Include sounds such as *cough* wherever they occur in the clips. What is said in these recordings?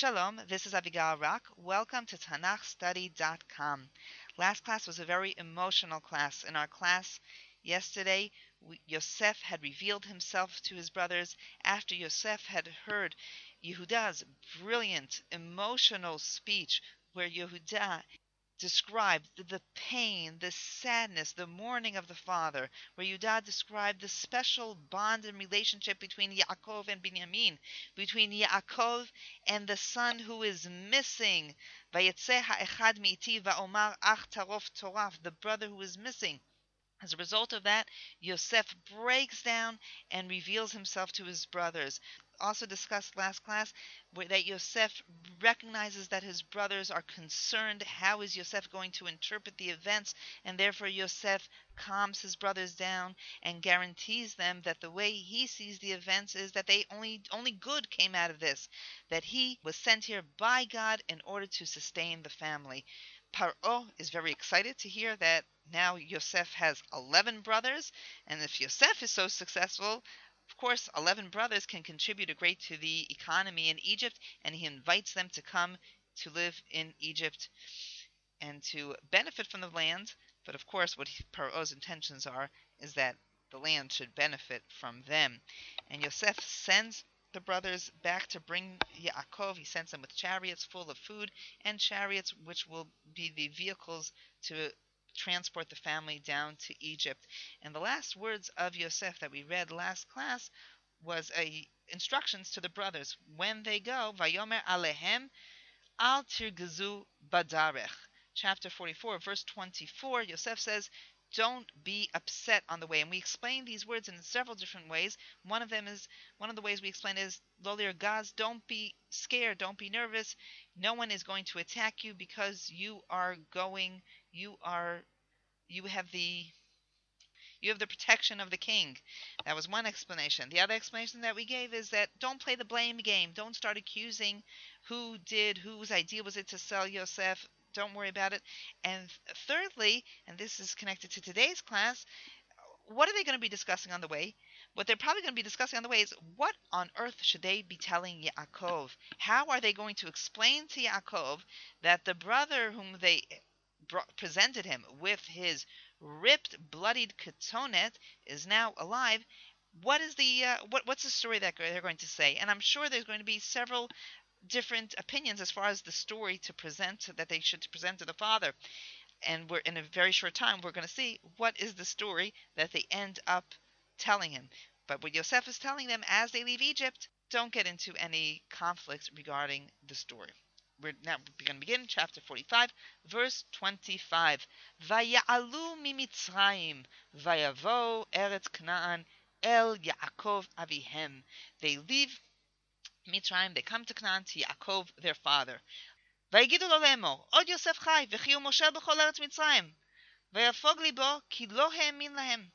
Shalom, this is Avigail Rock. Welcome to TanachStudy.com. Last class was a very emotional class. In our class yesterday, Yosef had revealed himself to his brothers after Yosef had heard Yehuda's brilliant, emotional speech where Yehuda described the pain, the sadness, the mourning of the father, where Yudah described the special bond and relationship between Yaakov and Binyamin, between Yaakov and the son who is missing, the brother who is missing. As a result of that, Yosef breaks down and reveals himself to his brothers also discussed last class that Yosef recognizes that his brothers are concerned. How is Yosef going to interpret the events? And therefore, Yosef calms his brothers down and guarantees them that the way he sees the events is that they only only good came out of this. That he was sent here by God in order to sustain the family. Paro is very excited to hear that now Yosef has 11 brothers, and if Yosef is so successful, of course, 11 brothers can contribute a great to the economy in Egypt, and he invites them to come to live in Egypt and to benefit from the land. But of course, what Paro's intentions are is that the land should benefit from them. And Yosef sends the brothers back to bring Yaakov. He sends them with chariots full of food and chariots which will be the vehicles to transport the family down to Egypt. And the last words of Yosef that we read last class was a instructions to the brothers when they go. Vayomer alehem al tirgazu badarech. Chapter 44, verse 24. Yosef says, don't be upset on the way. And we explain these words in several different ways. One of them is one of the ways we explain is Lolir Gaz, don't be scared, don't be nervous. No one is going to attack you because you are going you are you have the you have the protection of the king. That was one explanation. The other explanation that we gave is that don't play the blame game. Don't start accusing who did, whose idea was it to sell Yosef. Don't worry about it. And thirdly, and this is connected to today's class, what are they going to be discussing on the way? What they're probably going to be discussing on the way is what on earth should they be telling Yaakov? How are they going to explain to Yaakov that the brother whom they brought, presented him with his ripped, bloodied ketonet is now alive. What is the uh, what what's the story that they're going to say? And I'm sure there's going to be several different opinions as far as the story to present that they should present to the father. And we're in a very short time we're going to see what is the story that they end up telling him. But what Yosef is telling them as they leave Egypt, don't get into any conflicts regarding the story we're now going to begin chapter 45, verse 25. Vaya'alu mimitzrayim, vayavo eretz Canaan, el Yaakov avihem. They leave Mitzrayim, they come to Canaan to Yaakov, their father. ויגידו לו לאמור, עוד יוסף חי, וכי הוא מושל בכל ארץ מצרים. ויפוג ליבו, כי לא האמין להם.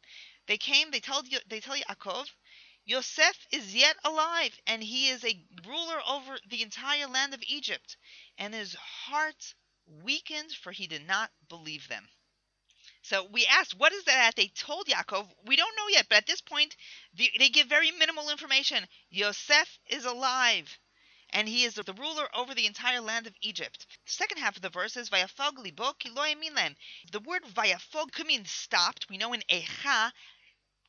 They came, they told, they tell Yaakov, Yosef is yet alive, and he is a ruler over the entire land of Egypt. And his heart weakened, for he did not believe them. So we asked, what is that they told Yaakov? We don't know yet, but at this point, they give very minimal information. Yosef is alive, and he is the ruler over the entire land of Egypt. Second half of the verse is Vayafog libo kiloy The word Vayafog could mean stopped. We know in Echa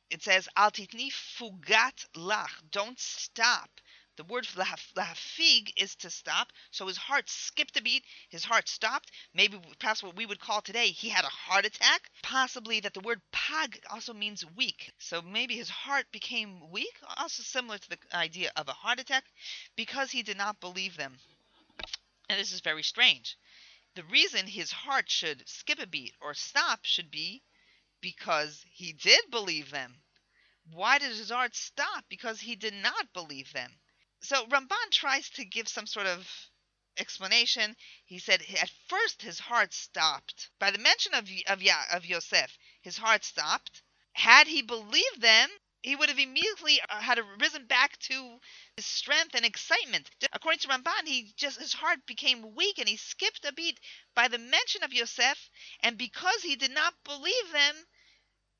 it says al fugat lach. Don't stop. The word lahafig is to stop. So his heart skipped a beat. His heart stopped. Maybe perhaps what we would call today, he had a heart attack. Possibly that the word pag also means weak. So maybe his heart became weak, also similar to the idea of a heart attack, because he did not believe them. And this is very strange. The reason his heart should skip a beat or stop should be because he did believe them. Why did his heart stop? Because he did not believe them. So Ramban tries to give some sort of explanation. He said at first his heart stopped. By the mention of of, of Yosef, his heart stopped. Had he believed them, he would have immediately uh, had risen back to his strength and excitement. According to Ramban, he just his heart became weak and he skipped a beat by the mention of Yosef, and because he did not believe them,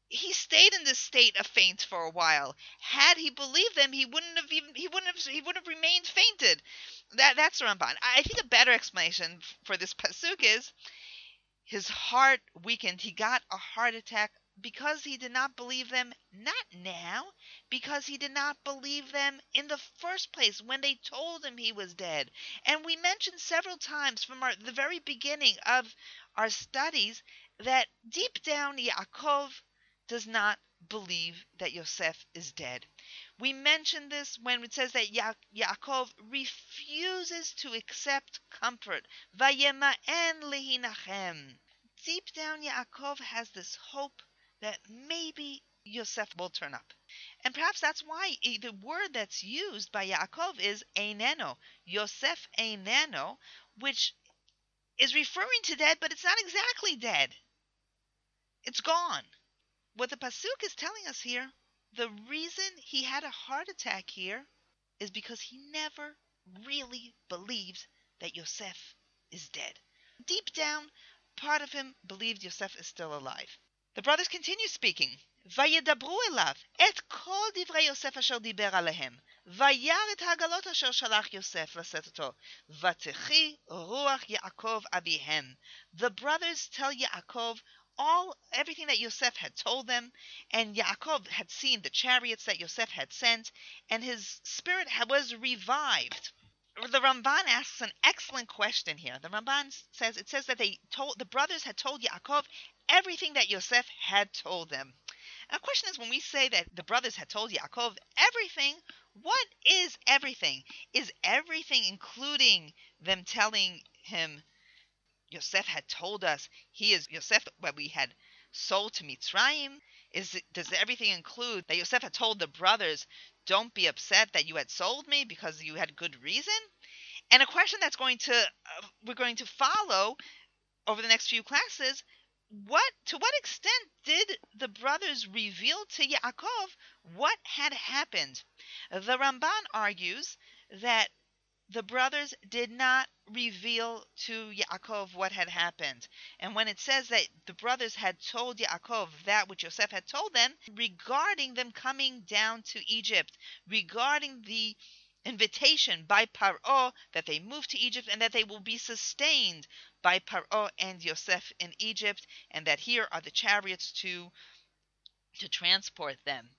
he stayed in this state of faint for a while. Had he believed them, he wouldn't have even he wouldn't have he would have remained fainted. that that's Ramban. I think a better explanation for this pasuk is his heart weakened. He got a heart attack because he did not believe them, not now, because he did not believe them in the first place when they told him he was dead. And we mentioned several times from our, the very beginning of our studies that deep down Yaakov does not believe that Yosef is dead. We mentioned this when it says that ya- Yaakov refuses to accept comfort. Vayema'en lehinachem. Deep down, Yaakov has this hope that maybe Yosef will turn up. And perhaps that's why the word that's used by Yaakov is eineno, Yosef eineno, which is referring to dead, but it's not exactly dead. It's gone What the Pasuk is telling us here, the reason he had a heart attack here is because he never really believes that Yosef is dead. Deep down, part of him believed Yosef is still alive. The brothers continue speaking. וידברו אליו את כל דברי יוסף אשר דיבר עליהם, וירא את העגלות אשר שלח יוסף לשאת אותו, ותחי רוח יעקב אביהם. The brothers tell Yaakov all everything that Yosef had told them, and Yaakov had seen the chariots that Yosef had sent, and his spirit was revived the Ramban asks an excellent question here. The Ramban says it says that they told the brothers had told Yaakov everything that Yosef had told them. Now, the question is when we say that the brothers had told Yaakov everything, what is everything? Is everything including them telling him Yosef had told us he is Yosef what we had sold to Mitzrayim? Is does everything include that Yosef had told the brothers don't be upset that you had sold me because you had good reason? And a question that's going to uh, we're going to follow over the next few classes what to what extent did the brothers reveal to Yaakov what had happened? The Ramban argues that the brothers did not reveal to Yaakov what had happened. And when it says that the brothers had told Yaakov that which Yosef had told them regarding them coming down to Egypt, regarding the invitation by Paro that they move to Egypt and that they will be sustained by Paro and Yosef in Egypt, and that here are the chariots to to transport them.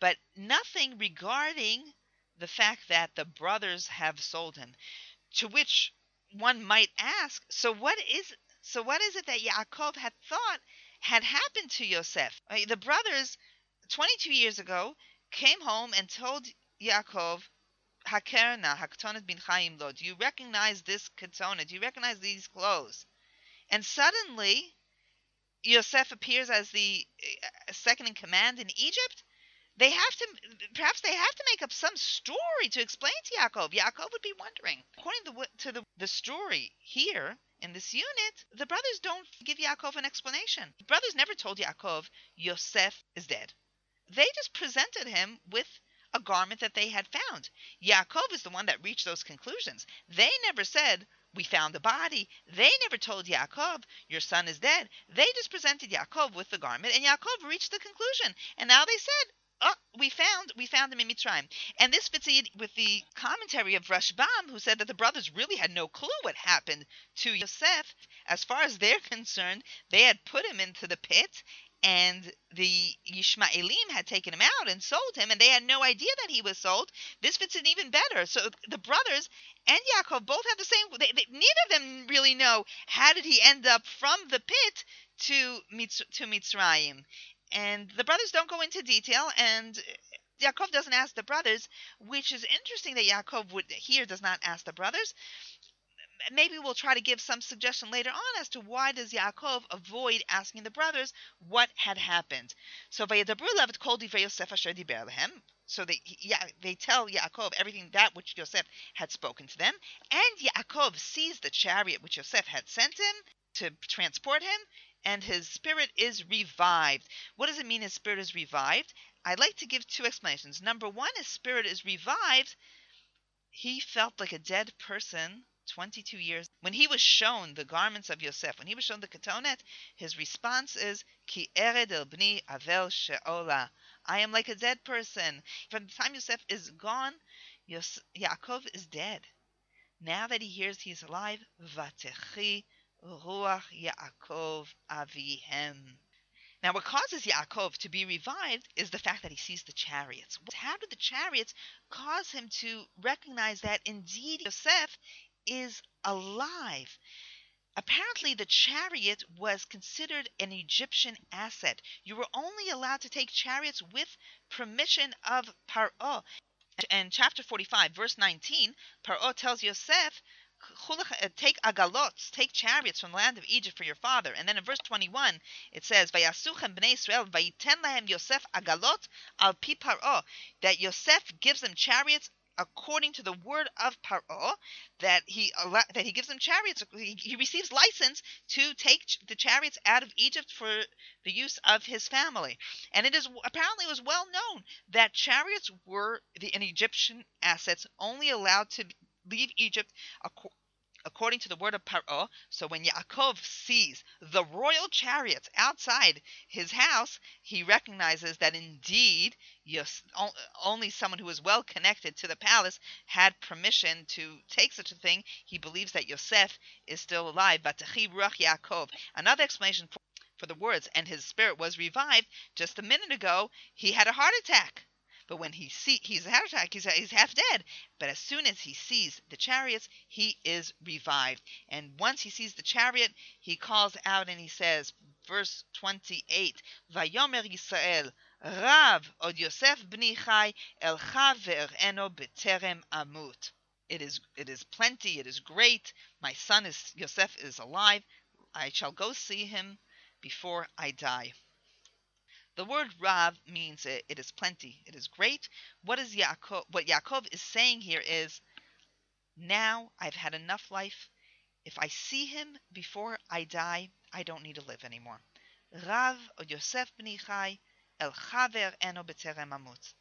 But nothing regarding the fact that the brothers have sold him. To which one might ask, so what is so what is it that Yaakov had thought had happened to Yosef? The brothers 22 years ago came home and told Yaakov, Hakerna, Haktonet bin Chaim Lo, do you recognize this ketona? Do you recognize these clothes? And suddenly, Yosef appears as the uh, second in command in Egypt they have to perhaps they have to make up some story to explain to Yaakov. Yaakov would be wondering. According to, to the, the story here in this unit, the brothers don't give Yaakov an explanation. The brothers never told Yaakov Yosef is dead. They just presented him with a garment that they had found. Yaakov is the one that reached those conclusions. They never said, we found the body. They never told Yaakov, your son is dead. They just presented Yaakov with the garment, and Yaakov reached the conclusion. And now they said, oh, we found we found him in Mitzrayim. And this fits in with the commentary of Rashbam, who said that the brothers really had no clue what happened to Yosef. As far as they're *laughs* concerned, they had put him into the pit, and the Yishmaelim had taken him out and sold him, and they had no idea that he was sold. This fits in even better. So the brothers and Yaakov both have the same. They, they, neither of them really know how did he end up from the pit to Mitz, to Mitzrayim. And the brothers don't go into detail, and uh, Yaakov doesn't ask the brothers, which is interesting that Yaakov would here does not ask the brothers. Maybe we'll try to give some suggestion later on as to why does Yaakov avoid asking the brothers what had happened. So So they yeah, they tell Yaakov everything that which Yosef had spoken to them, and Yaakov sees the chariot which Yosef had sent him to transport him, and his spirit is revived. What does it mean his spirit is revived? I'd like to give two explanations. Number one, his spirit is revived. He felt like a dead person 22 years. When he was shown the garments of Yosef, when he was shown the ketonet, his response is, Ki ered el bni avel she'ola. I am like a dead person. From the time Yosef is gone, Yos- Yaakov is dead. Now that he hears he's alive, Vatechi Ruach Yaakov Avihem. Now, what causes Yaakov to be revived is the fact that he sees the chariots. How did the chariots cause him to recognize that indeed Yosef is alive? Apparently, the chariot was considered an Egyptian asset. You were only allowed to take chariots with permission of Paro. And chapter 45, verse 19, Paro tells Yosef Uh, take agalot, take chariots from the land of Egypt for your father. And then in verse 21, it says, Vayasuchem bnei Israel, vayiten lahem Yosef agalot al pi paro, that Yosef gives them chariots according to the word of Paro, that he that he gives them chariots. He, he receives license to take the chariots out of Egypt for the use of his family. And it is apparently it was well known that chariots were the an Egyptian assets only allowed to leave Egypt according to the word of Paro. So when Yaakov sees the royal chariots outside his house, he recognizes that indeed only someone who is well connected to the palace had permission to take such a thing. He believes that Yosef is still alive. But Techib Ruch Yaakov. Another explanation for the words, and his spirit was revived. Just a minute ago, he had a heart attack. But when he see he's he's, he's half dead. But as soon as he sees the chariots, he is revived. And once he sees the chariot, he calls out and he says, verse 28, Vayomer Yisrael, Rav od Yosef bni chai el chaver eno beterem amut. It is it is plenty, it is great. My son is Yosef is alive. I shall go see him before I die. The word Rav means it, it is plenty, it is great. What is Yaakov? What Yaakov is saying here is, now I've had enough life. If I see him before I die, I don't need to live anymore. Rav Yosef bni Chai el chaver eno beterem amut.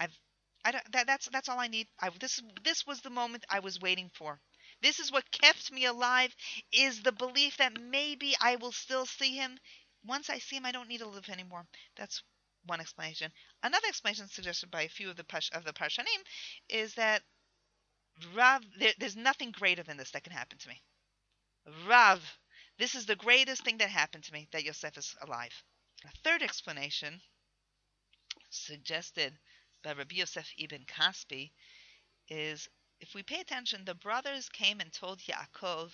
I've I don't, that, that's that's all I need. I, this this was the moment I was waiting for. This is what kept me alive. Is the belief that maybe I will still see him once I see him, I don't need to live anymore. That's one explanation. Another explanation suggested by a few of the pash, of the parshanim is that Rav, there, there's nothing greater than this that can happen to me. Rav, this is the greatest thing that happened to me that Yosef is alive. A third explanation suggested by Rabbi Yosef ibn Kaspi is if we pay attention, the brothers came and told Yaakov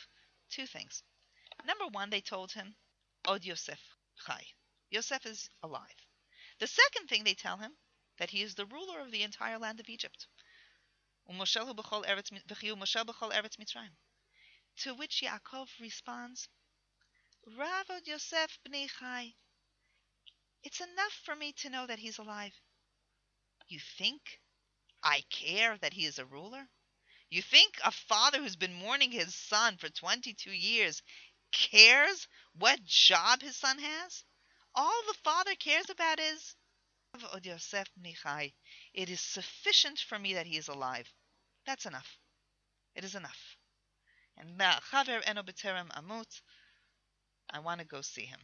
two things. Number one, they told him, Od Yosef, Chai. Yosef is alive. The second thing they tell him, that he is the ruler of the entire land of Egypt. To which Yaakov responds, Ravod Yosef b'nei Chai. It's enough for me to know that he's alive. You think I care that he is a ruler? You think a father who's been mourning his son for 22 years cares what job his son has. All the father cares about is oh, Yosef It is sufficient for me that he is alive. That's enough. It is enough. And Chaver Eno B'Terem Amut, I want to go see him.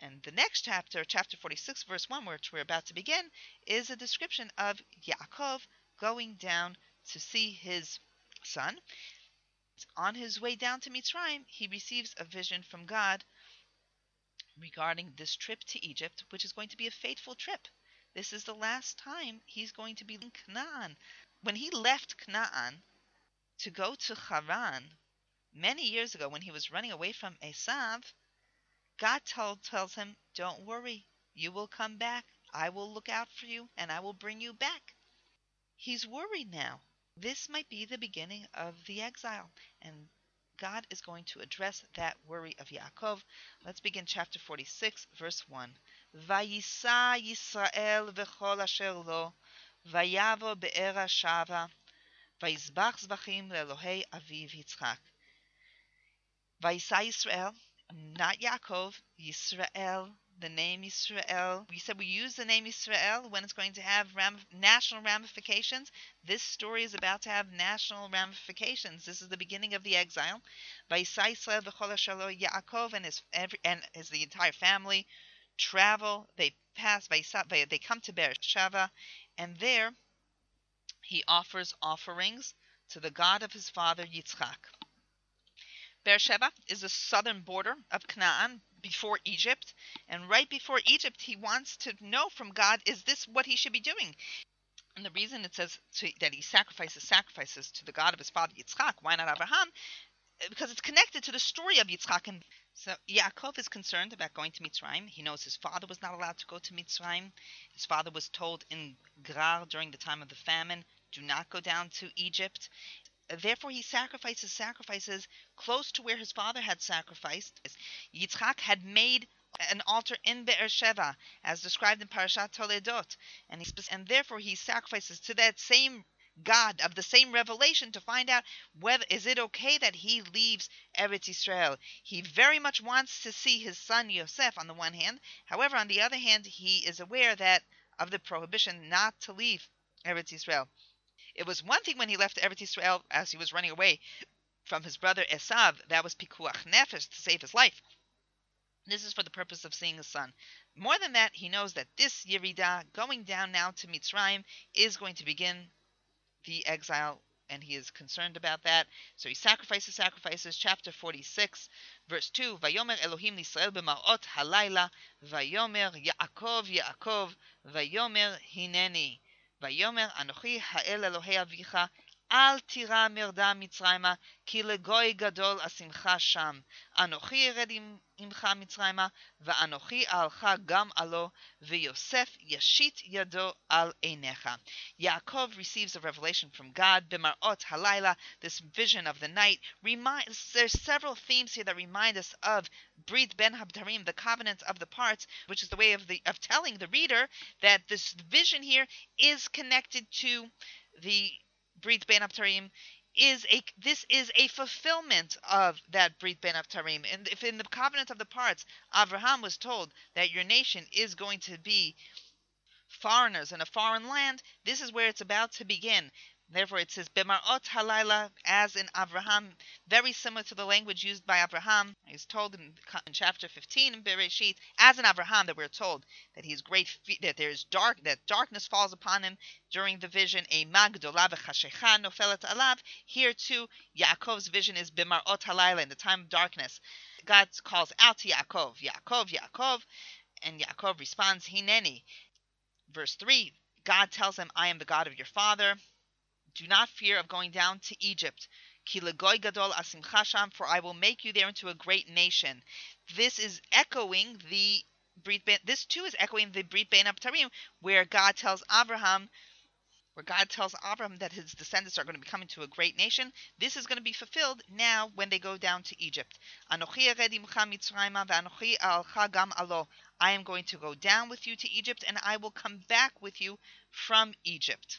And the next chapter, chapter 46, verse 1, which we're about to begin, is a description of Yaakov going down to see his son. On his way down to Mitzrayim, he receives a vision from God regarding this trip to Egypt, which is going to be a fateful trip. This is the last time he's going to be in Canaan. When he left Canaan to go to Haran many years ago, when he was running away from Esav, God told, tells him, Don't worry, you will come back. I will look out for you and I will bring you back. He's worried now this might be the beginning of the exile, and God is going to address that worry of Yaakov. Let's begin chapter 46, verse 1. Vayisa Yisrael v'chol asher lo, vayavo be'era shava, vayizbach zvachim le'elohei aviv Yitzchak. Vayisa Yisrael, not Yaakov, Yisrael, the name Israel. We said we use the name Israel when it's going to have ram- national ramifications. This story is about to have national ramifications. This is the beginning of the exile. Yaakov and his every, and his the entire family travel. They pass by they come to Beersheba, and there he offers offerings to the God of his father Yitzchak. Beersheba is the southern border of Canaan before Egypt, and right before Egypt, he wants to know from God, is this what he should be doing? And the reason it says to, that he sacrifices sacrifices to the God of his father Yitzchak, why not Abraham? Because it's connected to the story of Yitzchak. And so Yaakov is concerned about going to Mitzrayim. He knows his father was not allowed to go to Mitzrayim. His father was told in Gerar during the time of the famine, do not go down to Egypt. Therefore, he sacrifices sacrifices close to where his father had sacrificed. Yitzchak had made an altar in Beersheba, as described in Parashat Toledot, and, he, and therefore he sacrifices to that same God of the same revelation to find out whether is it okay that he leaves Eretz Israel. He very much wants to see his son Yosef on the one hand. However, on the other hand, he is aware that of the prohibition not to leave Eretz Israel. It was one thing when he left Eretz Israel as he was running away from his brother Esav. That was pikuach nefesh to save his life. This is for the purpose of seeing his son. More than that, he knows that this Yerida, going down now to Mitzrayim, is going to begin the exile, and he is concerned about that. So he sacrifices, sacrifices. Chapter 46, verse 2, Vayomer Elohim Nisrael b'marot halayla, Vayomer Yaakov, Yaakov, Vayomer Hineni. ויאמר אנוכי האל אלוהי אביך אל תירא מרדה מצרימה, כי לגוי גדול אשימך שם. אנוכי ארד עמך מצרימה, ואנוכי עלך גם עלו, ויוסף ישית ידו על עיניך. Yaakov receives a revelation from God, במראות הלילה, this vision of the night. There's several themes here that remind us of Brit Ben Habtarim, the covenants of the parts, which is the way of, the, of telling the reader that this vision here is connected to the Brit Ben Habtarim is a this is a fulfillment of that Brit Ben Abtarim. And if in the covenant of the parts, Abraham was told that your nation is going to be foreigners in a foreign land, this is where it's about to begin. Therefore, it says Bemarot Halayla, as in Abraham, very similar to the language used by Abraham. He's told in, in chapter 15 in Bereshit, as in Abraham, that we're told that he's great, that there's dark, that darkness falls upon him during the vision. A magdola v'chashecha nofelet alav. Here too, Yaakov's vision is Bemarot Halayla, in the time of darkness. God calls out to Yaakov, Yaakov, Yaakov, and Yaakov responds, Hineni. Verse 3, God tells him, I am the God of your father. Do not fear of going down to Egypt. gadol asim for I will make you there into a great nation. This is echoing the Brit ben, this too is echoing the Brit Ben Abtarim, where God tells Abraham, where God tells Abraham that his descendants are going to become into a great nation. This is going to be fulfilled now when they go down to Egypt. I am going to go down with you to Egypt, and I will come back with you from Egypt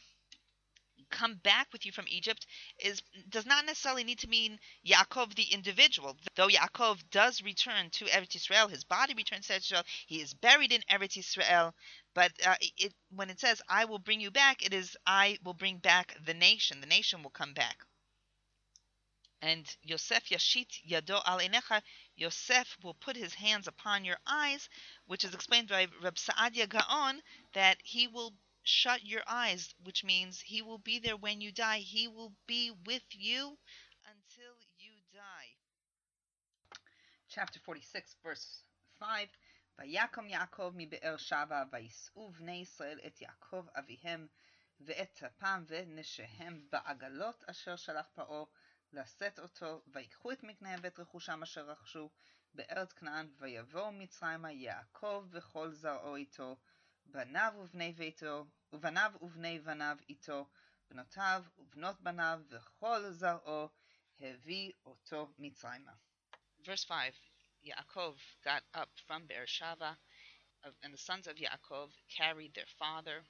come back with you from Egypt is does not necessarily need to mean Yaakov the individual. Though Yaakov does return to Eretz Israel, his body returns to Eretz Israel. He is buried in Eretz Israel. But uh, it, when it says "I will bring you back," it is "I will bring back the nation." The nation will come back. And Yosef Yashit Yado al Enecha, Yosef will put his hands upon your eyes, which is explained by Reb Saadia Gaon that he will shut your eyes, which means He will be there when you die. He will be with you until you die. Chapter 46, verse 5. ויקם יעקב מבאר שבע, ויישאו בני ישראל את יעקב אביהם, ואת אפם ונשיהם בעגלות אשר שלח פרעה לשאת אותו, ויקחו את מקניהם ואת רכושם אשר רכשו בארץ כנען, ויבואו מצרימה יעקב וכל זרעו איתו, בניו ובני ביתו, ובניו ובני בניו איתו, בנותיו ובנות בניו, וכל זרעו הביא אותו מצרימה. Verse 5 Yaakov got up from Beersheba, and the sons of Yaakov carried their father,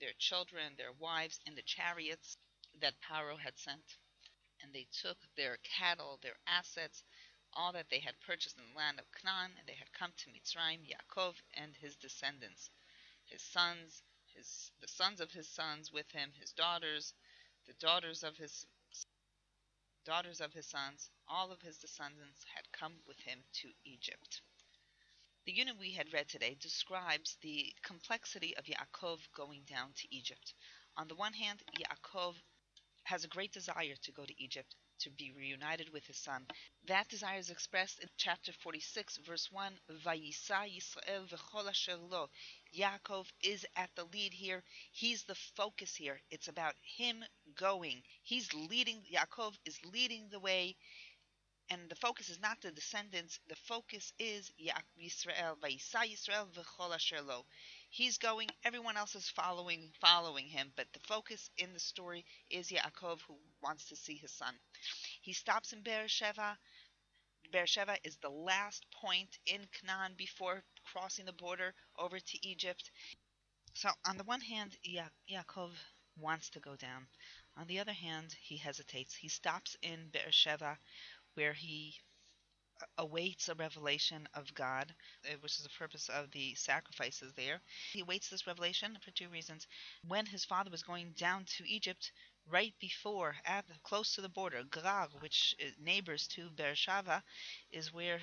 their children, their wives in the chariots that Paro had sent. And they took their cattle, their assets, all that they had purchased in the land of Canaan, and they had come to Mitzrayim, Yaakov and his descendants, his sons, his the sons of his sons with him, his daughters, the daughters of his daughters of his sons, all of his descendants had come with him to Egypt. The unit we had read today describes the complexity of Yaakov going down to Egypt. On the one hand, Yaakov has a great desire to go to Egypt to be reunited with his son. That desire is expressed in chapter 46, verse 1. Vayisa Yisrael v'chol asher lo. Yaakov is at the lead here. He's the focus here. It's about him going. He's leading. Yaakov is leading the way and the focus is not the descendants. The focus is Yisrael, Vayisa Yisrael v'chol asher lo. He's going. Everyone else is following, following him. But the focus in the story is Yaakov, who wants to see his son. He stops in Beersheba. Beersheba is the last point in Canaan before crossing the border over to Egypt. So, on the one hand, ya- Yaakov wants to go down. On the other hand, he hesitates. He stops in Beersheba, where he awaits a revelation of God, uh, which is the purpose of the sacrifices there. He awaits this revelation for two reasons. When his father was going down to Egypt, right before, at, close to the border, Gerar, which neighbors to Beersheba, is where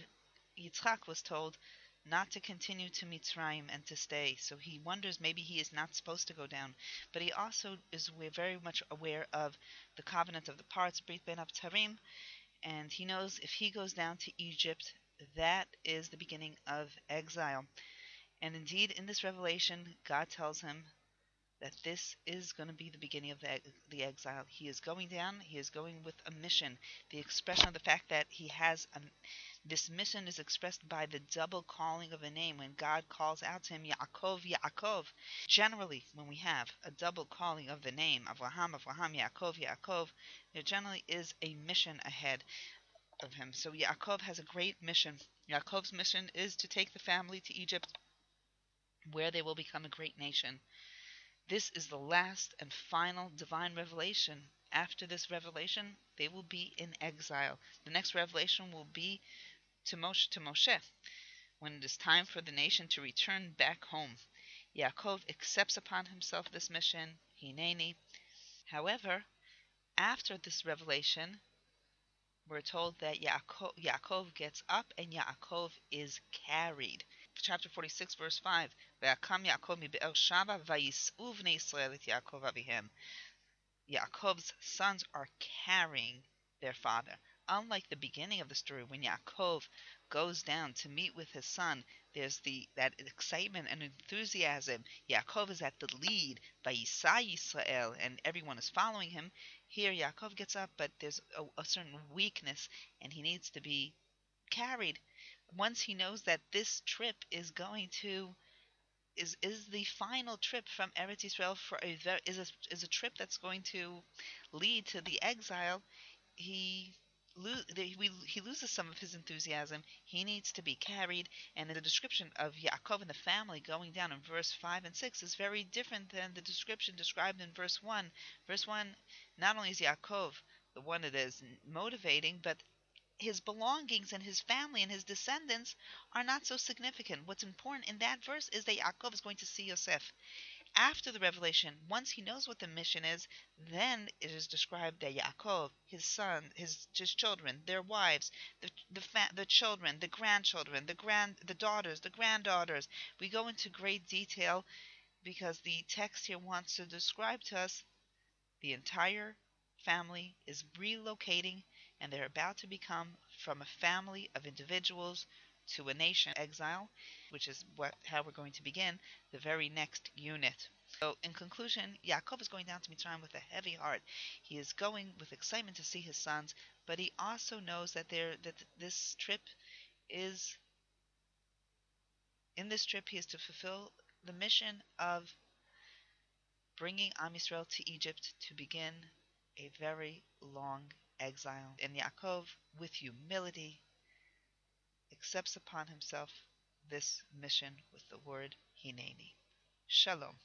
Yitzchak was told not to continue to Mitzrayim and to stay. So he wonders maybe he is not supposed to go down. But he also is very much aware of the covenant of the parts, Brit Ben Abtarim, and he knows if he goes down to Egypt, that is the beginning of exile. And indeed, in this revelation, God tells him that this is going to be the beginning of the, the exile. He is going down, he is going with a mission. The expression of the fact that he has a, this mission is expressed by the double calling of a name. When God calls out to him, Yaakov, Yaakov, generally, when we have a double calling of the name, Avraham, Avraham, Yaakov, Yaakov, there generally is a mission ahead of him. So Yaakov has a great mission. Yaakov's mission is to take the family to Egypt, where they will become a great nation. This is the last and final divine revelation. After this revelation, they will be in exile. The next revelation will be to Moshe, to Moshe when it is time for the nation to return back home. Yaakov accepts upon himself this mission, Hineni. However, after this revelation, we're told that Yaakov, Yaakov gets up and Yaakov is carried. Chapter 46, verse 5. Yaakov Yaakov Yaakov's sons are carrying their father. Unlike the beginning of the story, when Yaakov goes down to meet with his son, there's the that excitement and enthusiasm. Yaakov is at the lead by Yisrael, and everyone is following him. Here, Yaakov gets up, but there's a, a certain weakness, and he needs to be carried. Once he knows that this trip is going to is is the final trip from Eretz Israel for a is a is a trip that's going to lead to the exile. He lose he loses some of his enthusiasm. He needs to be carried, and the description of Yaakov and the family going down in verse 5 and 6 is very different than the description described in verse 1. Verse 1, not only is Yaakov the one that is motivating, but his belongings and his family and his descendants are not so significant. What's important in that verse is that Yaakov is going to see Yosef after the revelation, once he knows what the mission is, then it is described that Yaakov, his son, his, his children, their wives, the the, fa- the children, the grandchildren, the grand the daughters, the granddaughters. We go into great detail because the text here wants to describe to us the entire family is relocating and they're about to become from a family of individuals to a nation exile, which is what how we're going to begin the very next unit. So, in conclusion, Yaakov is going down to Mitzrayim with a heavy heart. He is going with excitement to see his sons, but he also knows that there that this trip is in this trip he is to fulfill the mission of bringing Am Yisrael to Egypt to begin a very long exile. And Yaakov, with humility, accepts upon himself this mission with the word Hineni. Shalom.